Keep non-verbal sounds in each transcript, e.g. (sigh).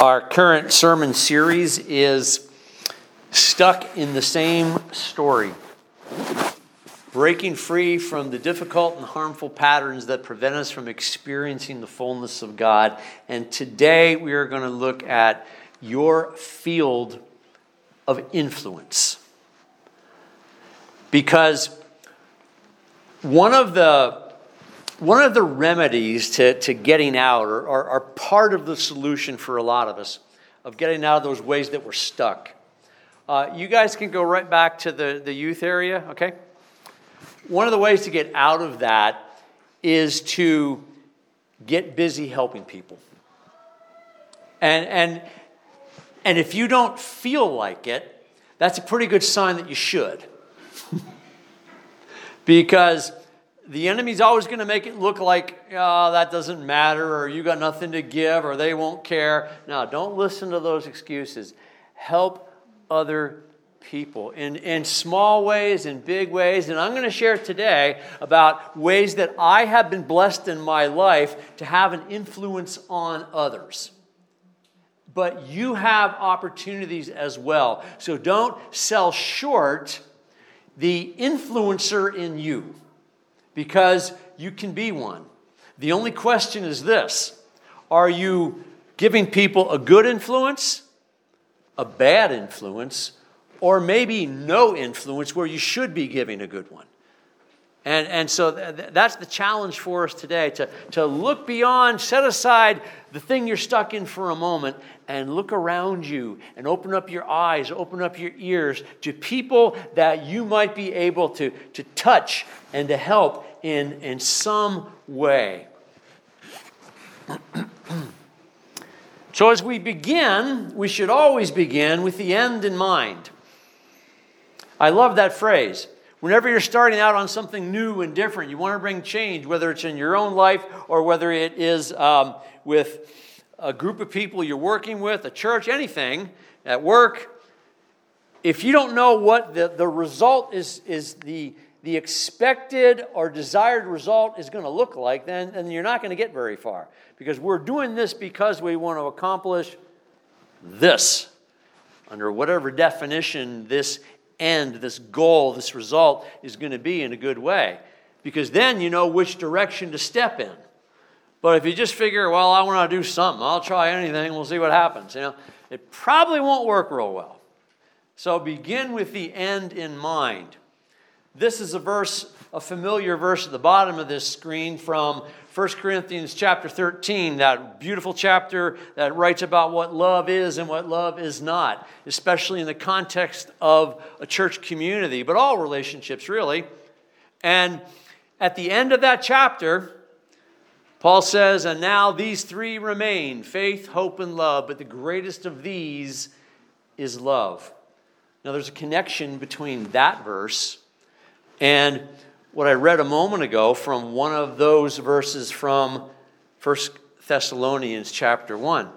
Our current sermon series is Stuck in the Same Story. Breaking free from the difficult and harmful patterns that prevent us from experiencing the fullness of God. And today we are going to look at your field of influence. Because one of the one of the remedies to, to getting out, or, or, or, part of the solution for a lot of us, of getting out of those ways that we're stuck. Uh, you guys can go right back to the, the youth area, okay? One of the ways to get out of that is to get busy helping people. And, and, and if you don't feel like it, that's a pretty good sign that you should. (laughs) because the enemy's always going to make it look like oh, that doesn't matter or you got nothing to give or they won't care. Now, don't listen to those excuses. Help other people in, in small ways, in big ways. And I'm going to share today about ways that I have been blessed in my life to have an influence on others. But you have opportunities as well. So don't sell short the influencer in you because you can be one. The only question is this Are you giving people a good influence, a bad influence, or maybe no influence where you should be giving a good one? And, and so th- that's the challenge for us today to, to look beyond, set aside the thing you're stuck in for a moment, and look around you and open up your eyes, open up your ears to people that you might be able to, to touch and to help in, in some way. (clears throat) so, as we begin, we should always begin with the end in mind. I love that phrase. Whenever you're starting out on something new and different, you want to bring change, whether it's in your own life or whether it is um, with a group of people you're working with, a church, anything, at work. If you don't know what the, the result is, is the the expected or desired result is going to look like, then, then you're not going to get very far. Because we're doing this because we want to accomplish this. Under whatever definition this end, this goal, this result is going to be in a good way. Because then you know which direction to step in. But if you just figure, well, I want to do something, I'll try anything, we'll see what happens, you know, it probably won't work real well. So begin with the end in mind. This is a verse, a familiar verse at the bottom of this screen from 1 Corinthians chapter 13, that beautiful chapter that writes about what love is and what love is not, especially in the context of a church community, but all relationships really. And at the end of that chapter, Paul says, And now these three remain faith, hope, and love, but the greatest of these is love. Now, there's a connection between that verse and what I read a moment ago from one of those verses from 1 Thessalonians chapter 1.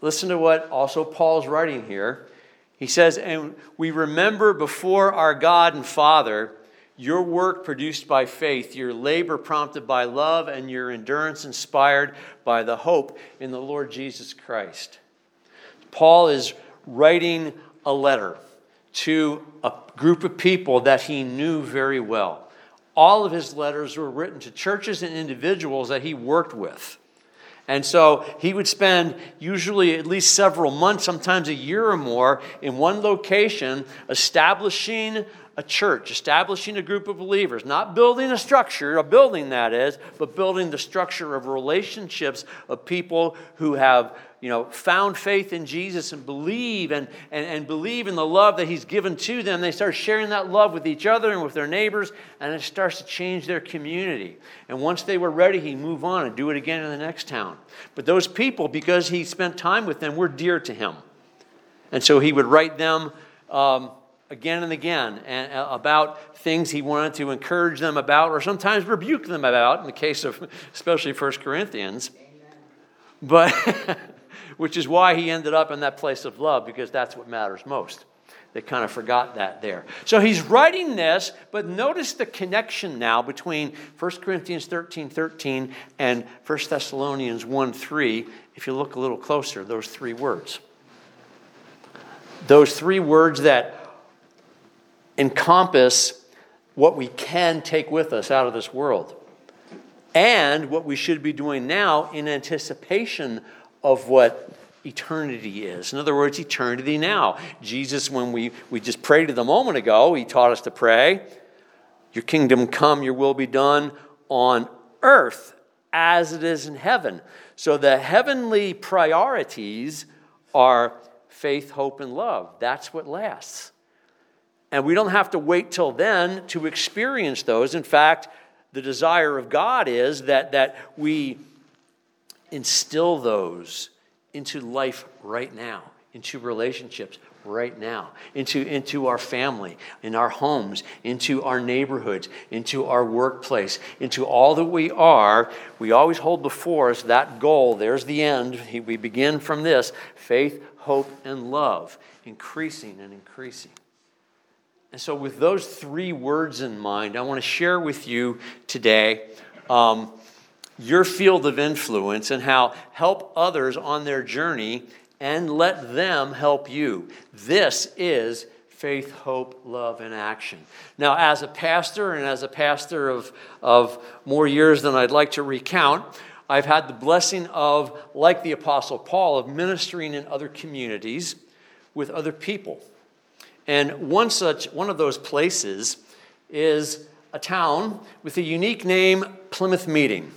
Listen to what also Paul's writing here. He says, And we remember before our God and Father your work produced by faith, your labor prompted by love, and your endurance inspired by the hope in the Lord Jesus Christ. Paul is writing a letter to a group of people that he knew very well. All of his letters were written to churches and individuals that he worked with. And so he would spend usually at least several months, sometimes a year or more, in one location establishing a church, establishing a group of believers, not building a structure, a building that is, but building the structure of relationships of people who have you know, found faith in Jesus and believe and, and, and believe in the love that He's given to them, they start sharing that love with each other and with their neighbors, and it starts to change their community. And once they were ready, He'd move on and do it again in the next town. But those people, because He spent time with them, were dear to Him. And so He would write them. Um, again and again and uh, about things he wanted to encourage them about or sometimes rebuke them about in the case of (laughs) especially 1 corinthians but (laughs) which is why he ended up in that place of love, because that's what matters most. they kind of forgot that there. So he's writing this, but notice the connection now between 1 Corinthians 13 13 and 1 Thessalonians 1 3. If you look a little closer, those three words. Those three words that encompass what we can take with us out of this world and what we should be doing now in anticipation of what eternity is. In other words, eternity now. Jesus, when we, we just prayed a moment ago, he taught us to pray, Your kingdom come, your will be done on earth as it is in heaven. So the heavenly priorities are faith, hope, and love. That's what lasts. And we don't have to wait till then to experience those. In fact, the desire of God is that, that we instill those into life right now, into relationships right now, into, into our family, in our homes, into our neighborhoods, into our workplace, into all that we are. We always hold before us that goal. There's the end. We begin from this faith, hope, and love, increasing and increasing. And so, with those three words in mind, I want to share with you today. Um, your field of influence and how help others on their journey and let them help you. This is faith, hope, love, and action. Now, as a pastor and as a pastor of, of more years than I'd like to recount, I've had the blessing of, like the Apostle Paul, of ministering in other communities with other people. And one such, one of those places is a town with a unique name, Plymouth Meeting.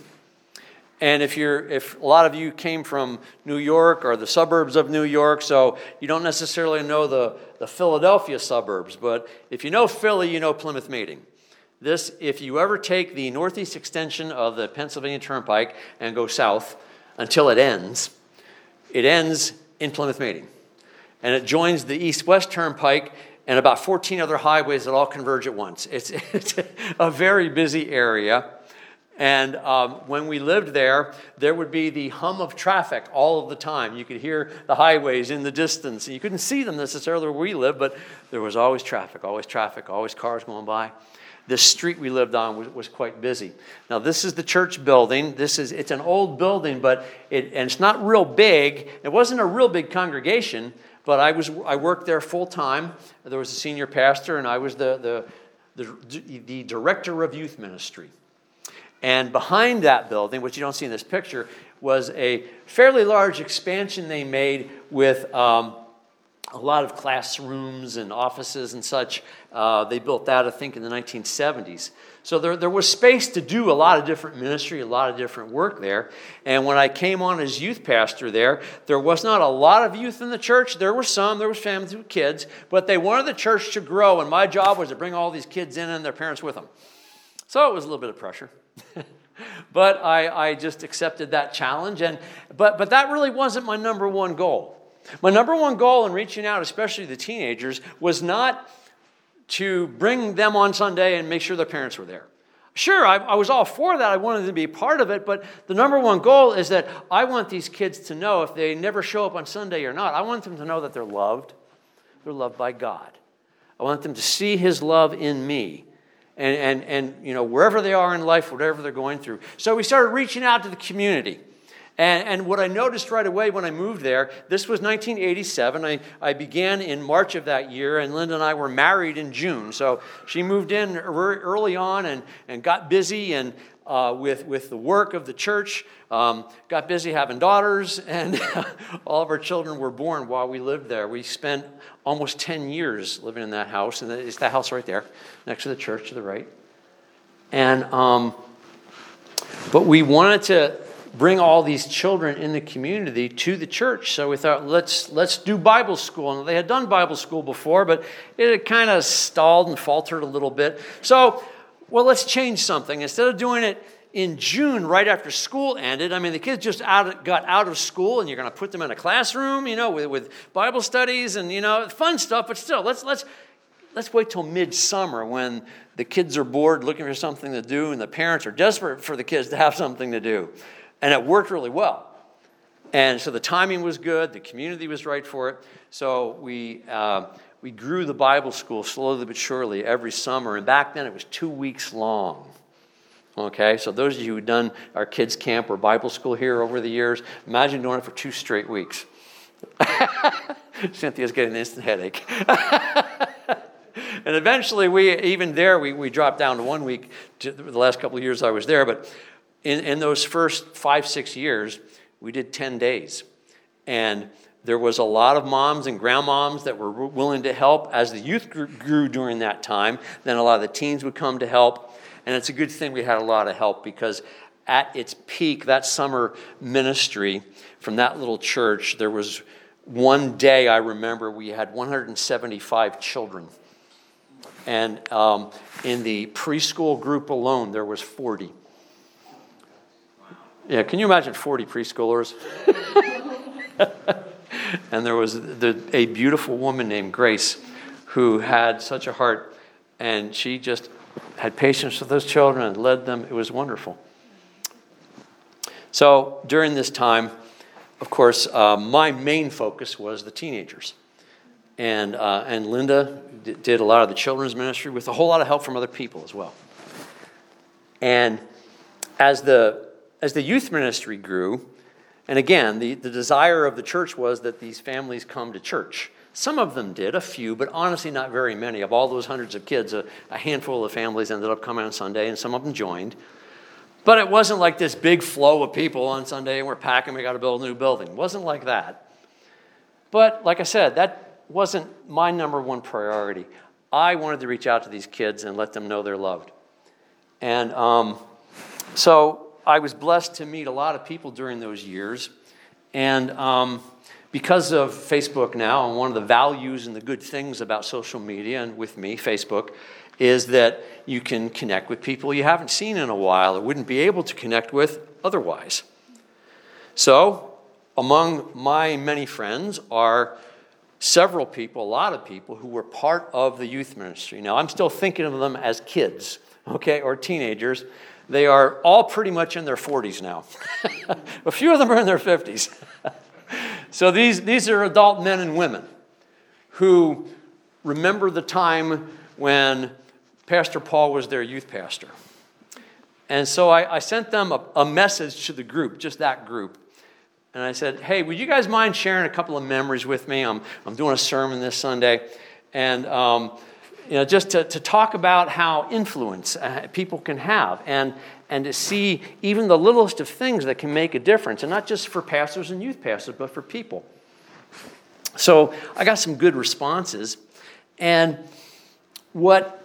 And if you're, if a lot of you came from New York or the suburbs of New York, so you don't necessarily know the, the Philadelphia suburbs, but if you know Philly, you know Plymouth Meeting. This, if you ever take the northeast extension of the Pennsylvania Turnpike and go south until it ends, it ends in Plymouth Meeting. And it joins the east west turnpike and about 14 other highways that all converge at once. It's, (laughs) it's a very busy area. And um, when we lived there, there would be the hum of traffic all of the time. You could hear the highways in the distance. You couldn't see them necessarily where we lived, but there was always traffic, always traffic, always cars going by. This street we lived on was, was quite busy. Now, this is the church building. This is, it's an old building, but it, and it's not real big. It wasn't a real big congregation, but I, was, I worked there full time. There was a senior pastor, and I was the, the, the, the director of youth ministry. And behind that building, which you don't see in this picture, was a fairly large expansion they made with um, a lot of classrooms and offices and such. Uh, they built that, I think, in the 1970s. So there, there was space to do a lot of different ministry, a lot of different work there. And when I came on as youth pastor there, there was not a lot of youth in the church. There were some, there was families with kids, but they wanted the church to grow, and my job was to bring all these kids in and their parents with them. So it was a little bit of pressure. (laughs) but I, I just accepted that challenge. And, but, but that really wasn't my number one goal. My number one goal in reaching out, especially the teenagers, was not to bring them on Sunday and make sure their parents were there. Sure, I, I, was all for that. I wanted them to be part of it, but the number one goal is that I want these kids to know if they never show up on Sunday or not, I want them to know that they're loved. They're loved by God. I want them to see His love in me and, and, and you know, wherever they are in life, whatever they're going through. So we started reaching out to the community. And, and what I noticed right away when I moved there, this was 1987. I, I began in March of that year, and Linda and I were married in June. So she moved in very early on and, and got busy and uh, with, with the work of the church, um, got busy having daughters, (laughs) and all of our children were born while we lived there. We spent almost 10 years living in that house, and it's the house right there, next to the church to the right. And, um, but we wanted to bring all these children in the community to the church. So we thought, let's, let's do Bible school. And they had done Bible school before, but it had kind of stalled and faltered a little bit. So, well, let's change something. Instead of doing it in June, right after school ended, I mean, the kids just out, got out of school, and you're going to put them in a classroom, you know, with, with Bible studies and, you know, fun stuff, but still, let's, let's, let's wait till midsummer when the kids are bored looking for something to do and the parents are desperate for the kids to have something to do. And it worked really well. And so the timing was good, the community was right for it. So we, uh, we grew the Bible school slowly but surely every summer. And back then it was two weeks long. Okay, so those of you who've done our kids' camp or Bible school here over the years, imagine doing it for two straight weeks. (laughs) Cynthia's getting an instant headache. (laughs) and eventually, we even there, we, we dropped down to one week to the last couple of years I was there. But in, in those first five, six years, we did 10 days. And there was a lot of moms and grandmoms that were willing to help as the youth group grew during that time. Then a lot of the teens would come to help. And it's a good thing we had a lot of help because at its peak, that summer ministry from that little church, there was one day I remember we had 175 children. And um, in the preschool group alone, there was 40. Yeah, can you imagine 40 preschoolers? and there was the, a beautiful woman named Grace who had such a heart, and she just had patience with those children and led them. It was wonderful. So during this time, of course, uh, my main focus was the teenagers. And, uh, and Linda d- did a lot of the children's ministry with a whole lot of help from other people as well. And as the, as the youth ministry grew, and again, the, the desire of the church was that these families come to church. Some of them did, a few, but honestly, not very many. Of all those hundreds of kids, a, a handful of families ended up coming on Sunday, and some of them joined. But it wasn't like this big flow of people on Sunday and we're packing, we got to build a new building. It wasn't like that. But like I said, that wasn't my number one priority. I wanted to reach out to these kids and let them know they're loved. And um, so I was blessed to meet a lot of people during those years. And um, because of Facebook now, and one of the values and the good things about social media and with me, Facebook, is that you can connect with people you haven't seen in a while or wouldn't be able to connect with otherwise. So, among my many friends are several people, a lot of people who were part of the youth ministry. Now, I'm still thinking of them as kids, okay, or teenagers. They are all pretty much in their 40s now. (laughs) a few of them are in their 50s. (laughs) so, these, these are adult men and women who remember the time when Pastor Paul was their youth pastor. And so I, I sent them a, a, message to the group, just that group. And I said, hey, would you guys mind sharing a couple of memories with me? I'm, I'm doing a sermon this Sunday. And, um, you know, just to, to talk about how influence uh, people can have and, and to see even the littlest of things that can make a difference. And not just for pastors and youth pastors, but for people. So I got some good responses. And what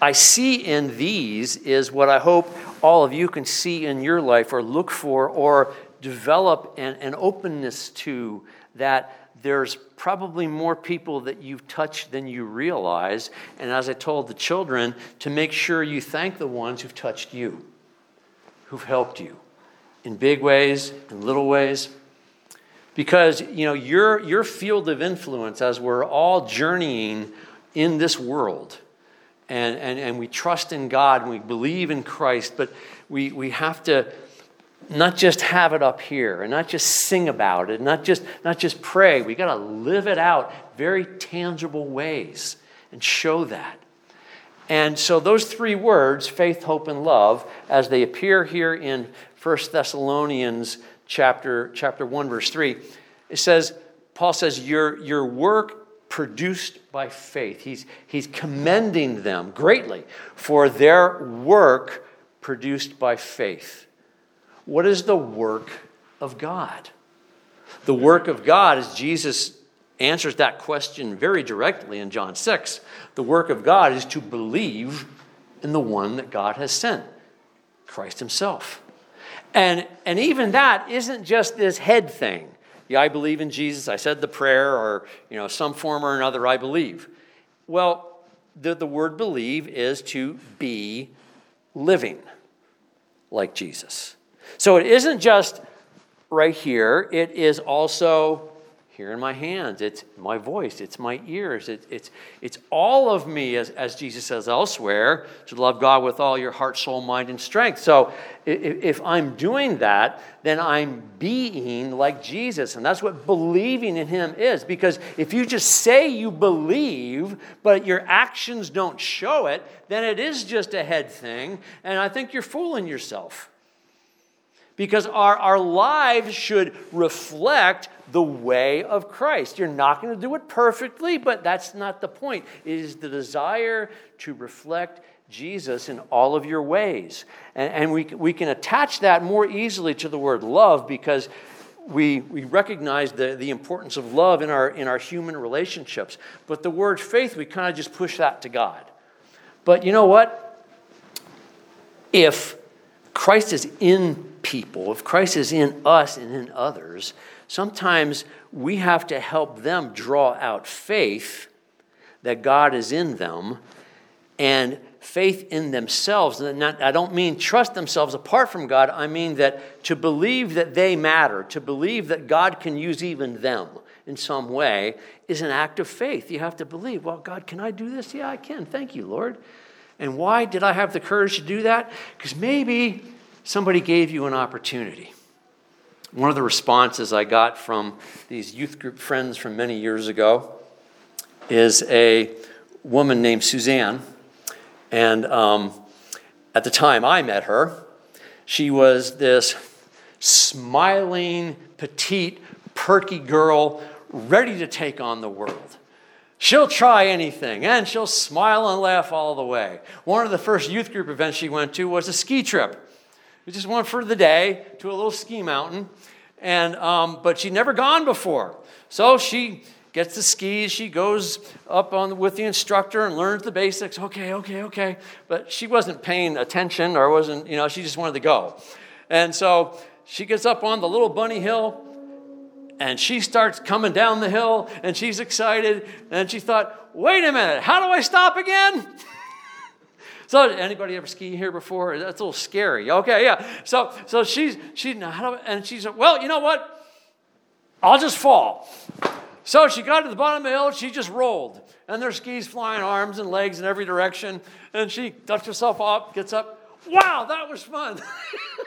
I see in these is what I hope all of you can see in your life or look for or develop an, an openness to that there's probably more people that you've touched than you realize. And as I told the children, to make sure you thank the ones who've touched you, who've helped you in big ways, in little ways. Because, you know, your, your field of influence as we're all journeying in this world and, and, and we trust in God and we believe in Christ, but we, we have to not just have it up here and not just sing about it, not just, not just pray. We got to live it out very tangible ways and show that. And so those three words, faith, hope, and love, as they appear here in 1 Thessalonians chapter, chapter 1, verse 3, it says, Paul says, your, your work produced by faith. He's, he's commending them greatly for their work produced by faith. What is the work of God? The work of God, as Jesus answers that question very directly in John 6, the work of God is to believe in the one that God has sent, Christ Himself. And, and even that isn't just this head thing yeah, I believe in Jesus. I said the prayer, or you know, some form or another, I believe. Well, the, the word believe is to be living like Jesus. So it isn't just right here, it is also here in my hands. It's my voice. It's my ears. It, it's, it's all of me, as, as Jesus says elsewhere, to love God with all your heart, soul, mind, and strength. So if, if I'm doing that, then I'm being like Jesus. And that's what believing in Him is. Because if you just say you believe, but your actions don't show it, then it is just a head thing. And I think you're fooling yourself because our, our lives should reflect the way of Christ. You're not going to do it perfectly, but that's not the point. It is the desire to reflect Jesus in all of your ways. And, and we, we can attach that more easily to the word love because we, we recognize the, the importance of love in our, in our human relationships. But the word faith, we kind of just push that to God. But you know what? If Christ is in people, if Christ is in us and in others, sometimes we have to help them draw out faith that God is in them and faith in themselves. And not, I don't mean trust themselves apart from God, I mean that to believe that they matter, to believe that God can use even them in some way, is an act of faith. You have to believe, well, God, can I do this? Yeah, I can. Thank you, Lord. And why did I have the courage to do that? Because maybe somebody gave you an opportunity. One of the responses I got from these youth group friends from many years ago is a woman named Suzanne. And um, at the time I met her, she was this smiling, petite, perky girl ready to take on the world. She'll try anything and she'll smile and laugh all the way. One of the first youth group events she went to was a ski trip. We just went for the day to a little ski mountain, and um, but she'd never gone before. So she gets the skis. She goes up on with the instructor and learns the basics. Okay, okay, okay. But she wasn't paying attention, or wasn't you know she just wanted to go. And so she gets up on the little bunny hill, and she starts coming down the hill, and she's excited. And she thought, "Wait a minute, how do I stop again?" (laughs) So anybody ever ski here before? That's a little scary. Okay, yeah. So so she's she and she's well, you know what? I'll just fall. So she got to the bottom of the hill, she just rolled. And there's skis flying arms and legs in every direction. And she ducks herself up, gets up. Wow, that was fun.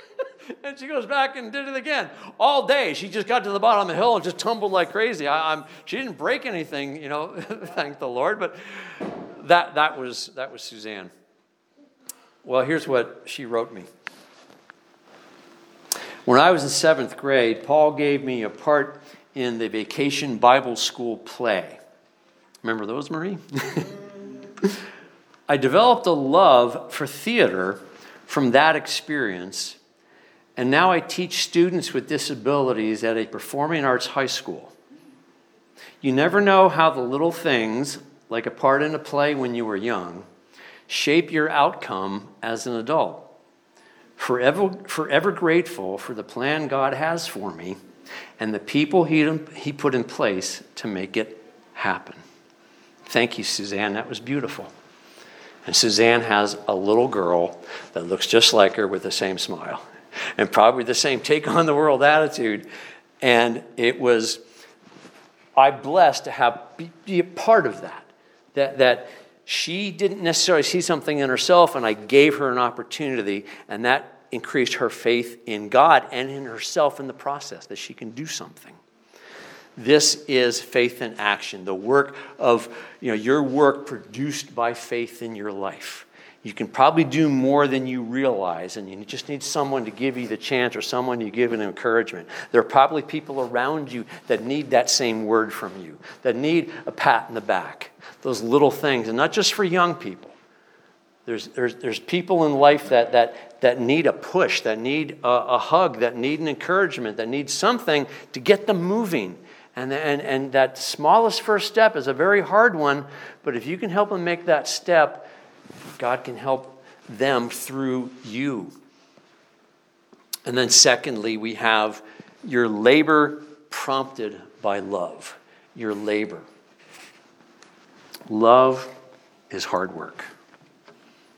(laughs) and she goes back and did it again all day. She just got to the bottom of the hill and just tumbled like crazy. I, am she didn't break anything, you know, (laughs) thank the Lord. But that that was that was Suzanne. Well, here's what she wrote me. When I was in seventh grade, Paul gave me a part in the vacation Bible school play. Remember those, Marie? (laughs) I developed a love for theater from that experience, and now I teach students with disabilities at a performing arts high school. You never know how the little things, like a part in a play when you were young, shape your outcome as an adult. Forever, forever grateful for the plan God has for me and the people he, he put in place to make it happen. Thank you, Suzanne. That was beautiful. And Suzanne has a little girl that looks just like her with the same smile and probably the same take on the world attitude. And it was, I blessed to have be, be a part of that. That, that she didn't necessarily see something in herself, and I gave her an opportunity, and that increased her faith in God and in herself in the process that she can do something. This is faith in action, the work of, you know, your work produced by faith in your life. You can probably do more than you realize, and you just need someone to give you the chance or someone you give an encouragement. There are probably people around you that need that same word from you, that need a pat in the back, those little things, and not just for young people. There's, there's, there's people in life that, that, that need a push, that need a, a hug, that need an encouragement, that need something to get them moving. And, and, and that smallest first step is a very hard one, but if you can help them make that step, God can help them through you. And then, secondly, we have your labor prompted by love. Your labor. Love is hard work.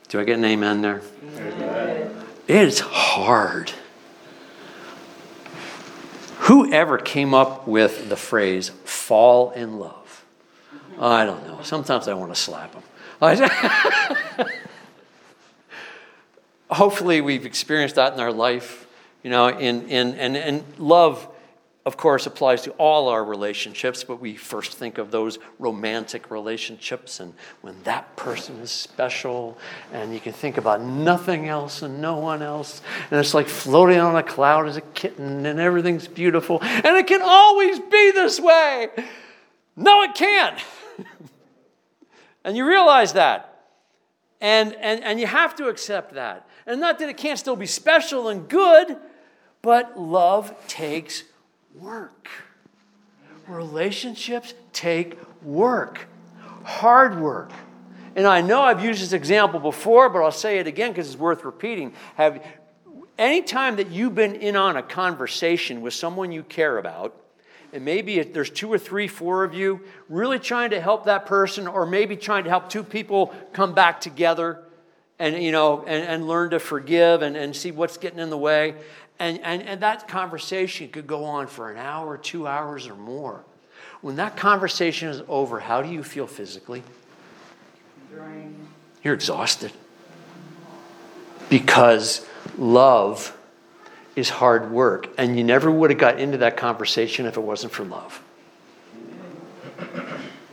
Do I get an amen there? Amen. It is hard. Whoever came up with the phrase fall in love? I don't know. Sometimes I want to slap them. (laughs) Hopefully, we've experienced that in our life. You know, in, in, and, and love of course, applies to all our relationships, but we first think of those romantic relationships and when that person is special and you can think about nothing else and no one else. And it's like floating on a cloud as a kitten and everything's beautiful. And it can always be this way. No, it can't. (laughs) and you realize that. And, and, and you have to accept that. And not that it can't still be special and good, but love takes work. Relationships take work, hard work. And I know I've used this example before, but I'll say it again because it's worth repeating. Have anytime that you've been in on a conversation with someone you care about, and maybe there's two or three, four of you really trying to help that person, or maybe trying to help two people come back together and you know and, and learn to forgive and, and see what's getting in the way and, and, and that conversation could go on for an hour, two hours, or more. When that conversation is over, how do you feel physically? Drained. You're exhausted. Because love is hard work. And you never would have got into that conversation if it wasn't for love.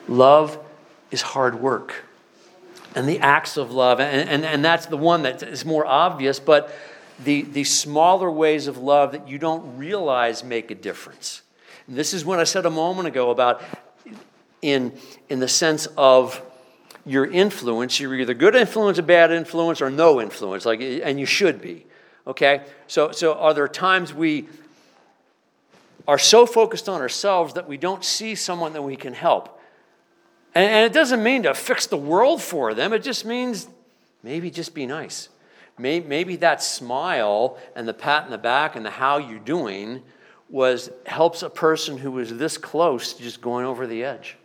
Love is hard work. And the acts of love, and, and, and that's the one that is more obvious, but the, the smaller ways of love that you don't realize make a difference. And this is what I said a moment ago about in, in the sense of your influence. You're either good influence, or bad influence, or no influence, like, and you should be. Okay? So, so are there times we are so focused on ourselves that we don't see someone that we can help? And, and it doesn't mean to fix the world for them, it just means maybe just be nice. Maybe that smile and the pat in the back and the how you doing was helps a person who was this close to just going over the edge.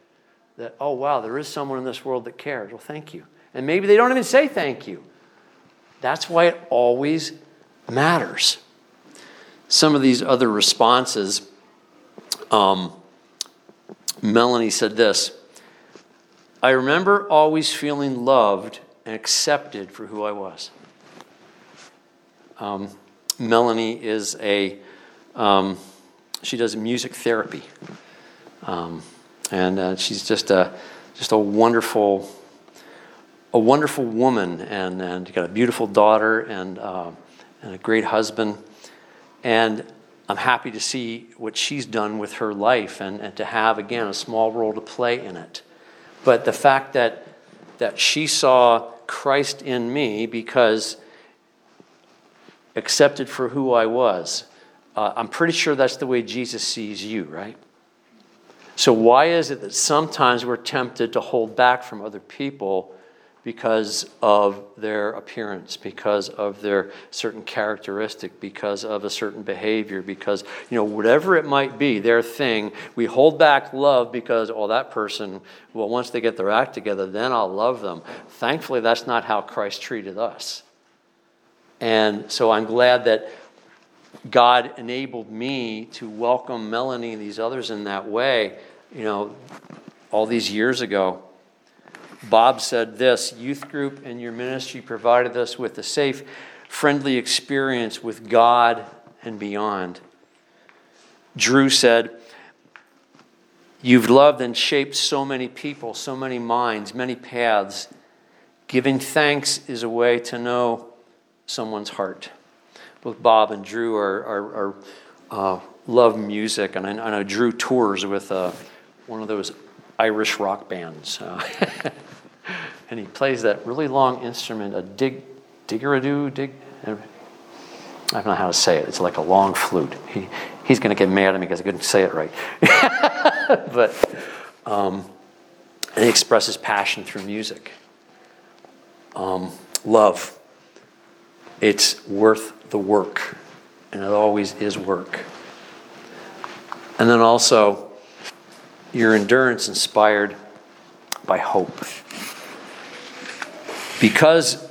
That, oh, wow, there is someone in this world that cares. Well, thank you. And maybe they don't even say thank you. That's why it always matters. Some of these other responses, um, Melanie said this I remember always feeling loved and accepted for who I was. Um, Melanie is a, um, she does music therapy. Um, and uh, she's just a, just a wonderful, a wonderful woman and, and got a beautiful daughter and, uh, and a great husband. And I'm happy to see what she's done with her life and, and to have, again, a small role to play in it. But the fact that, that she saw Christ in me because accepted for who I was. Uh, I'm pretty sure that's the way Jesus sees you, right? So, why is it that sometimes we're tempted to hold back from other people because of their appearance, because of their certain characteristic, because of a certain behavior, because, you know, whatever it might be, their thing, we hold back love because, oh, that person, well, once they get their act together, then I'll love them. Thankfully, that's not how Christ treated us. And so I'm glad that God enabled me to welcome Melanie and these others in that way, you know, all these years ago. Bob said this Youth group and your ministry provided us with a safe, friendly experience with God and beyond. Drew said, You've loved and shaped so many people, so many minds, many paths. Giving thanks is a way to know someone's heart. Both Bob and Drew are, are, are uh, love music, and I, I, know Drew tours with uh, one of those Irish rock bands, uh, (laughs) and he plays that really long instrument, a dig, diggeradoo, dig. I don't know how to say it. It's like a long flute. He, he's going to get mad at me because I couldn't say it right. (laughs) but um, he expresses passion through music. Um, love it's worth the work, and it always is work. And then also, your endurance inspired by hope. Because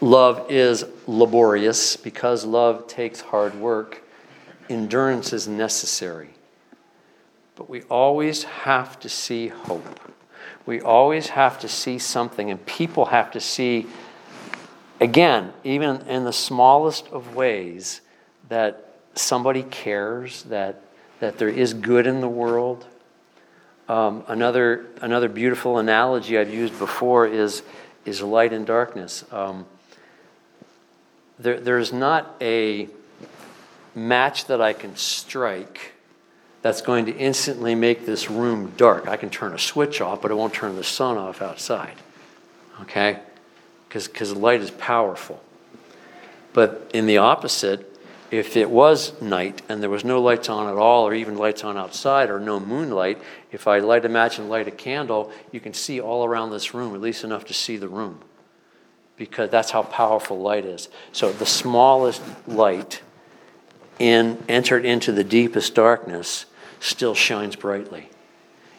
love is laborious, because love takes hard work, endurance is necessary. But we always have to see hope. We always have to see something, and people have to see, again, even in the smallest of ways, that somebody cares, that, that there is good in the world. Um, another, another beautiful analogy I've used before is, is light and darkness. Um, there, there's not a match that I can strike that's going to instantly make this room dark. I can turn a switch off, but it won't turn the sun off outside. Okay? Because light is powerful. But in the opposite, if it was night and there was no lights on at all, or even lights on outside, or no moonlight, if I light a match and light a candle, you can see all around this room, at least enough to see the room. Because that's how powerful light is. So the smallest light in, entered into the deepest darkness still shines brightly.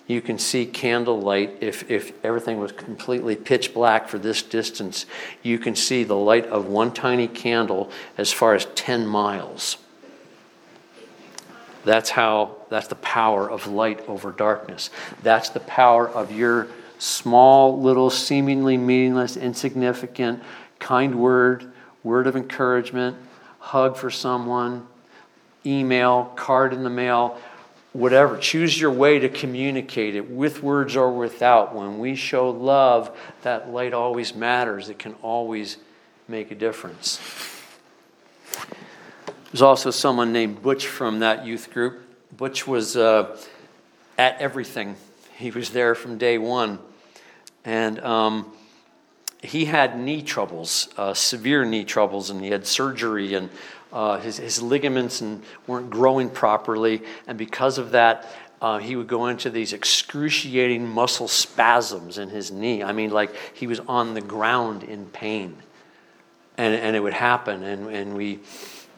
You can see candlelight if, if everything was completely pitch black for this distance. You can see the light of one tiny candle as far as 10 miles. That's how, that's the power of light over darkness. That's the power of your small, little, seemingly meaningless, insignificant, kind word, word of encouragement, hug for someone, email, card in the mail, whatever. Choose your way to communicate it with words or without. When we show love, that light always matters, it can always make a difference. There's also someone named Butch from that youth group. Butch was uh, at everything, he was there from day one. And um, he had knee troubles, uh, severe knee troubles, and he had surgery and uh, his, his ligaments and weren't growing properly, and because of that, uh, he would go into these excruciating muscle spasms in his knee. I mean, like he was on the ground in pain, and and it would happen, and and we.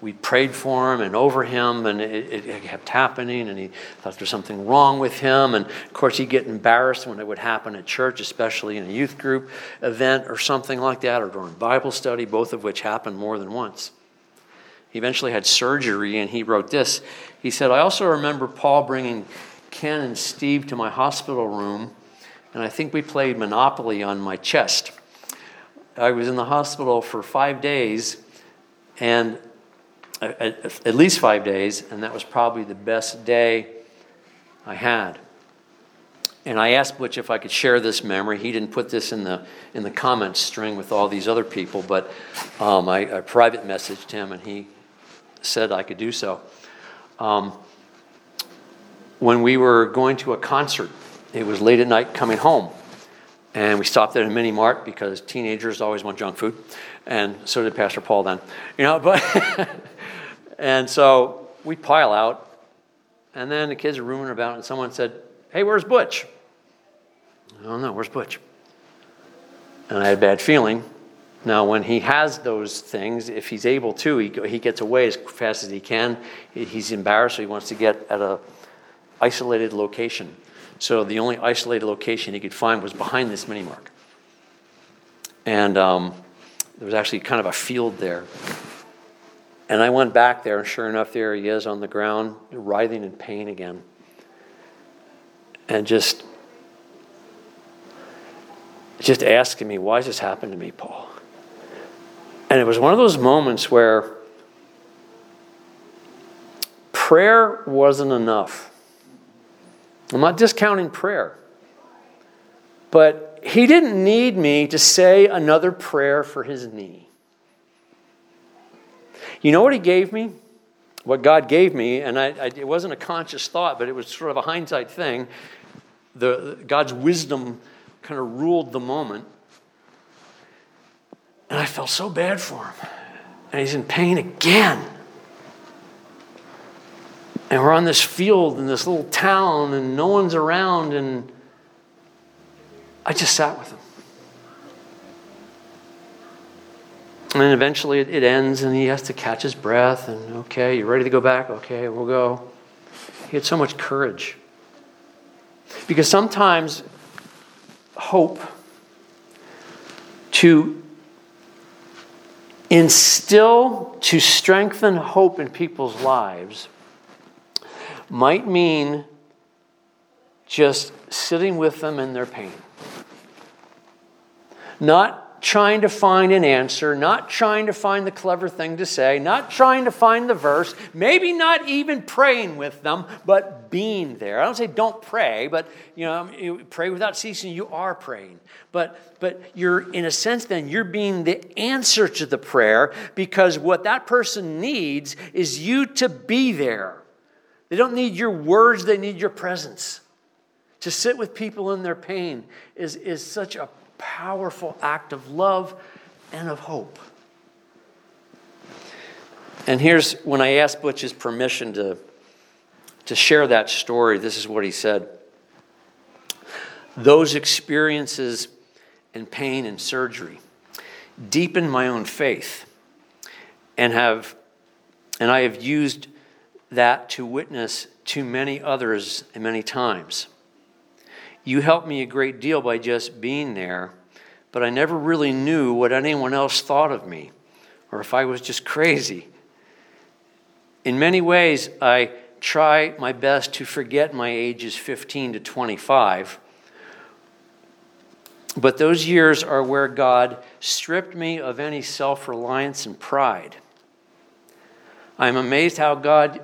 We prayed for him and over him, and it, it kept happening. And he thought there was something wrong with him. And of course, he'd get embarrassed when it would happen at church, especially in a youth group event or something like that, or during Bible study, both of which happened more than once. He eventually had surgery, and he wrote this. He said, I also remember Paul bringing Ken and Steve to my hospital room, and I think we played Monopoly on my chest. I was in the hospital for five days, and at, at least five days, and that was probably the best day I had. And I asked Butch if I could share this memory. He didn't put this in the in the comments string with all these other people, but um, I, I private messaged him, and he said I could do so. Um, when we were going to a concert, it was late at night coming home. And we stopped at a mini mart because teenagers always want junk food. And so did Pastor Paul then. You know, (laughs) but and so we pile out. And then the kids are rooming about, and someone said, Hey, where's Butch? I don't know, where's Butch? And I had a bad feeling now, when he has those things, if he's able to, he, he gets away as fast as he can. He's embarrassed, so he wants to get at a isolated location. So the only isolated location he could find was behind this mini mark. And um, there was actually kind of a field there. And I went back there, and sure enough, there he is on the ground, writhing in pain again. And just, just asking me, why has this happened to me, Paul? And it was one of those moments where prayer wasn't enough. I'm not discounting prayer. But he didn't need me to say another prayer for his knee. You know what he gave me? What God gave me, and I, I, it wasn't a conscious thought, but it was sort of a hindsight thing. The, God's wisdom kind of ruled the moment. And I felt so bad for him. And he's in pain again. And we're on this field in this little town, and no one's around, and I just sat with him. And then eventually it, ends, and he has to catch his breath, and okay, you ready to go back? Okay, we'll go. He had so much courage. Because sometimes hope to instill to strengthen hope in people's lives might mean just sitting with them in their pain. Not trying to find an answer, not trying to find the clever thing to say, not trying to find the verse, maybe not even praying with them, but being there. I don't say don't pray, but you know, you pray without ceasing, you are praying. But but you're in a sense then you're being the answer to the prayer because what that person needs is you to be there. They don't need your words, they need your presence. To sit with people in their pain is, is such a powerful act of love and of hope. And here's when I asked Butch's permission to, to share that story, this is what he said. Those experiences and pain and surgery deepen my own faith and have and I have used that to witness to many others and many times. You helped me a great deal by just being there, but I never really knew what anyone else thought of me or if I was just crazy. In many ways, I try my best to forget my ages 15 to 25. But those years are where God stripped me of any self reliance and pride. I'm amazed how God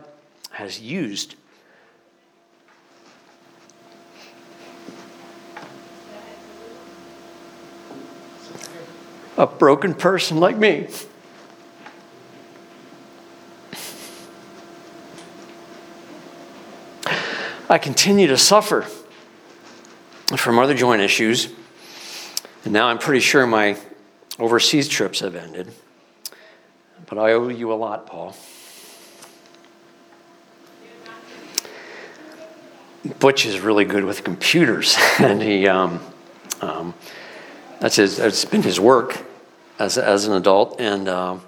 has used a broken person like me. I continue to suffer from other joint issues, and now I'm pretty sure my overseas trips have ended. But I owe you a lot, Paul. Butch is really good with computers, (laughs) and he um, um, that's his. It's been his work as as an adult, and um,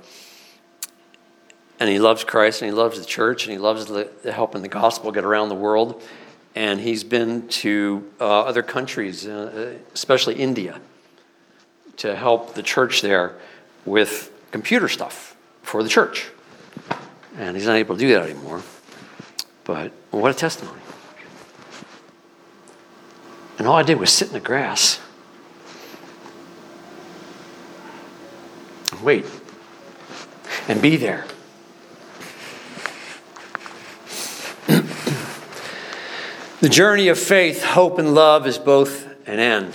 and he loves Christ, and he loves the church, and he loves the, the helping the gospel get around the world. And he's been to uh, other countries, uh, especially India, to help the church there with computer stuff for the church. And he's not able to do that anymore. But what a testimony. And all I did was sit in the grass wait and be there. (clears throat) the journey of faith, hope, and love is both an end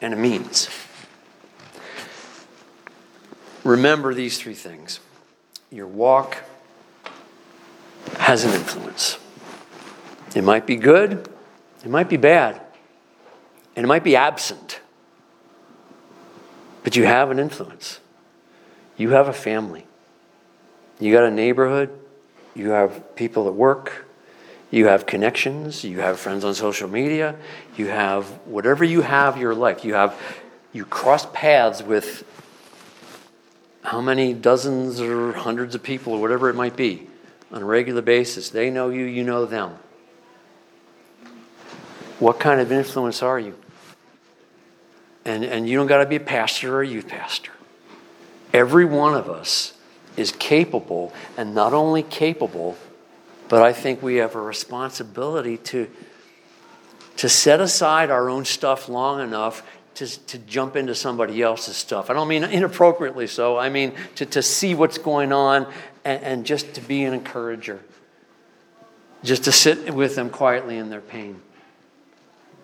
and a means. Remember these three things your walk has an influence. It might be good, it might be bad, and it might be absent, but you have an influence. You have a family. You got a neighborhood. You have people at work. You have connections. You have friends on social media. You have whatever you have your life. You have you cross paths with how many dozens or hundreds of people or whatever it might be on a regular basis. They know you, you know them. What kind of influence are you? And, and you don't got to be a pastor or a youth pastor. Every one of us is capable, and not only capable, but I think we have a responsibility to, to set aside our own stuff long enough to, to jump into somebody else's stuff. I don't mean inappropriately so, I mean to, to see what's going on and, and just to be an encourager, just to sit with them quietly in their pain.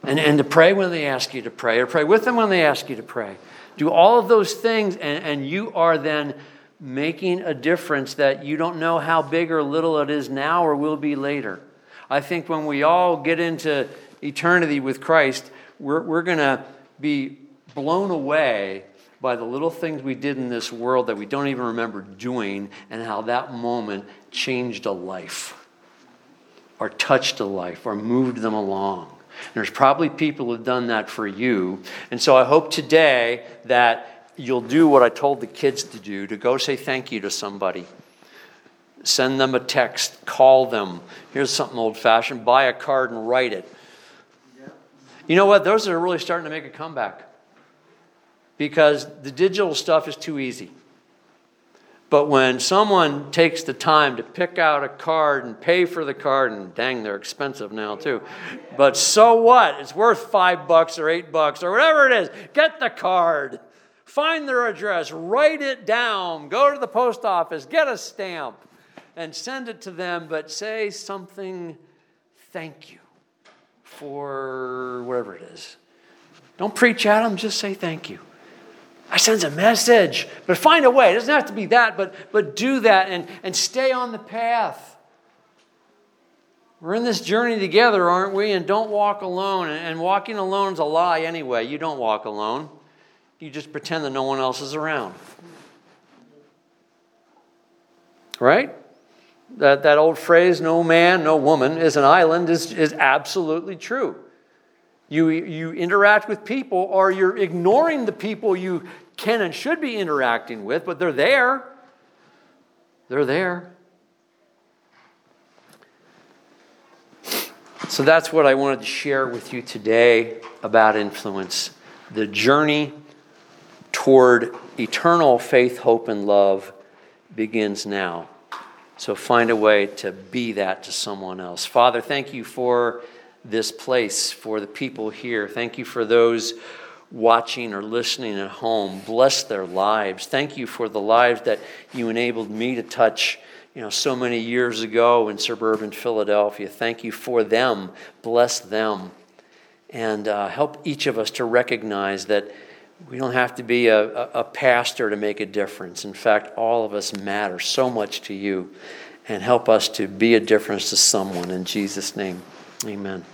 And, and to pray when they ask you to pray, or pray with them when they ask you to pray. Do all of those things, and, and you are then making a difference that you don't know how big or little it is now or will be later. I think when we all get into eternity with Christ, we're, we're going to be blown away by the little things we did in this world that we don't even remember doing and how that moment changed a life or touched a life or moved them along. There's probably people who've done that for you. And so I hope today that you'll do what I told the kids to do to go say thank you to somebody. Send them a text, call them. Here's something old fashioned buy a card and write it. You know what? Those are really starting to make a comeback because the digital stuff is too easy. But when someone takes the time to pick out a card and pay for the card, and dang, they're expensive now too. But so what? It's worth five bucks or eight bucks or whatever it is. Get the card. Find their address, write it down, go to the post office, get a stamp, and send it to them, but say something thank you for whatever it is. Don't preach at them, just say thank you. I sends a message, but find a way. It doesn't have to be that, but, but do that and, and stay on the path. We're in this journey together, aren't we? And don't walk alone. And walking alone is a lie anyway. You don't walk alone, you just pretend that no one else is around. Right? That, that old phrase, no man, no woman is an island, is, is absolutely true. You, you interact with people, or you're ignoring the people you can and should be interacting with, but they're there. They're there. So that's what I wanted to share with you today about influence the journey toward eternal faith, hope, and love begins now. So find a way to be that to someone else. Father, thank you for this place, for the people here. Thank you for those watching or listening at home. Bless their lives. Thank you for the lives that you enabled me to touch. You know, so many years ago in suburban Philadelphia. Thank you for them. Bless them. And uh, help each of us to recognize that we don't have to be a, a, pastor to make a difference. In fact, all of us matter so much to you. And help us to be a difference to someone. In Jesus' name, amen.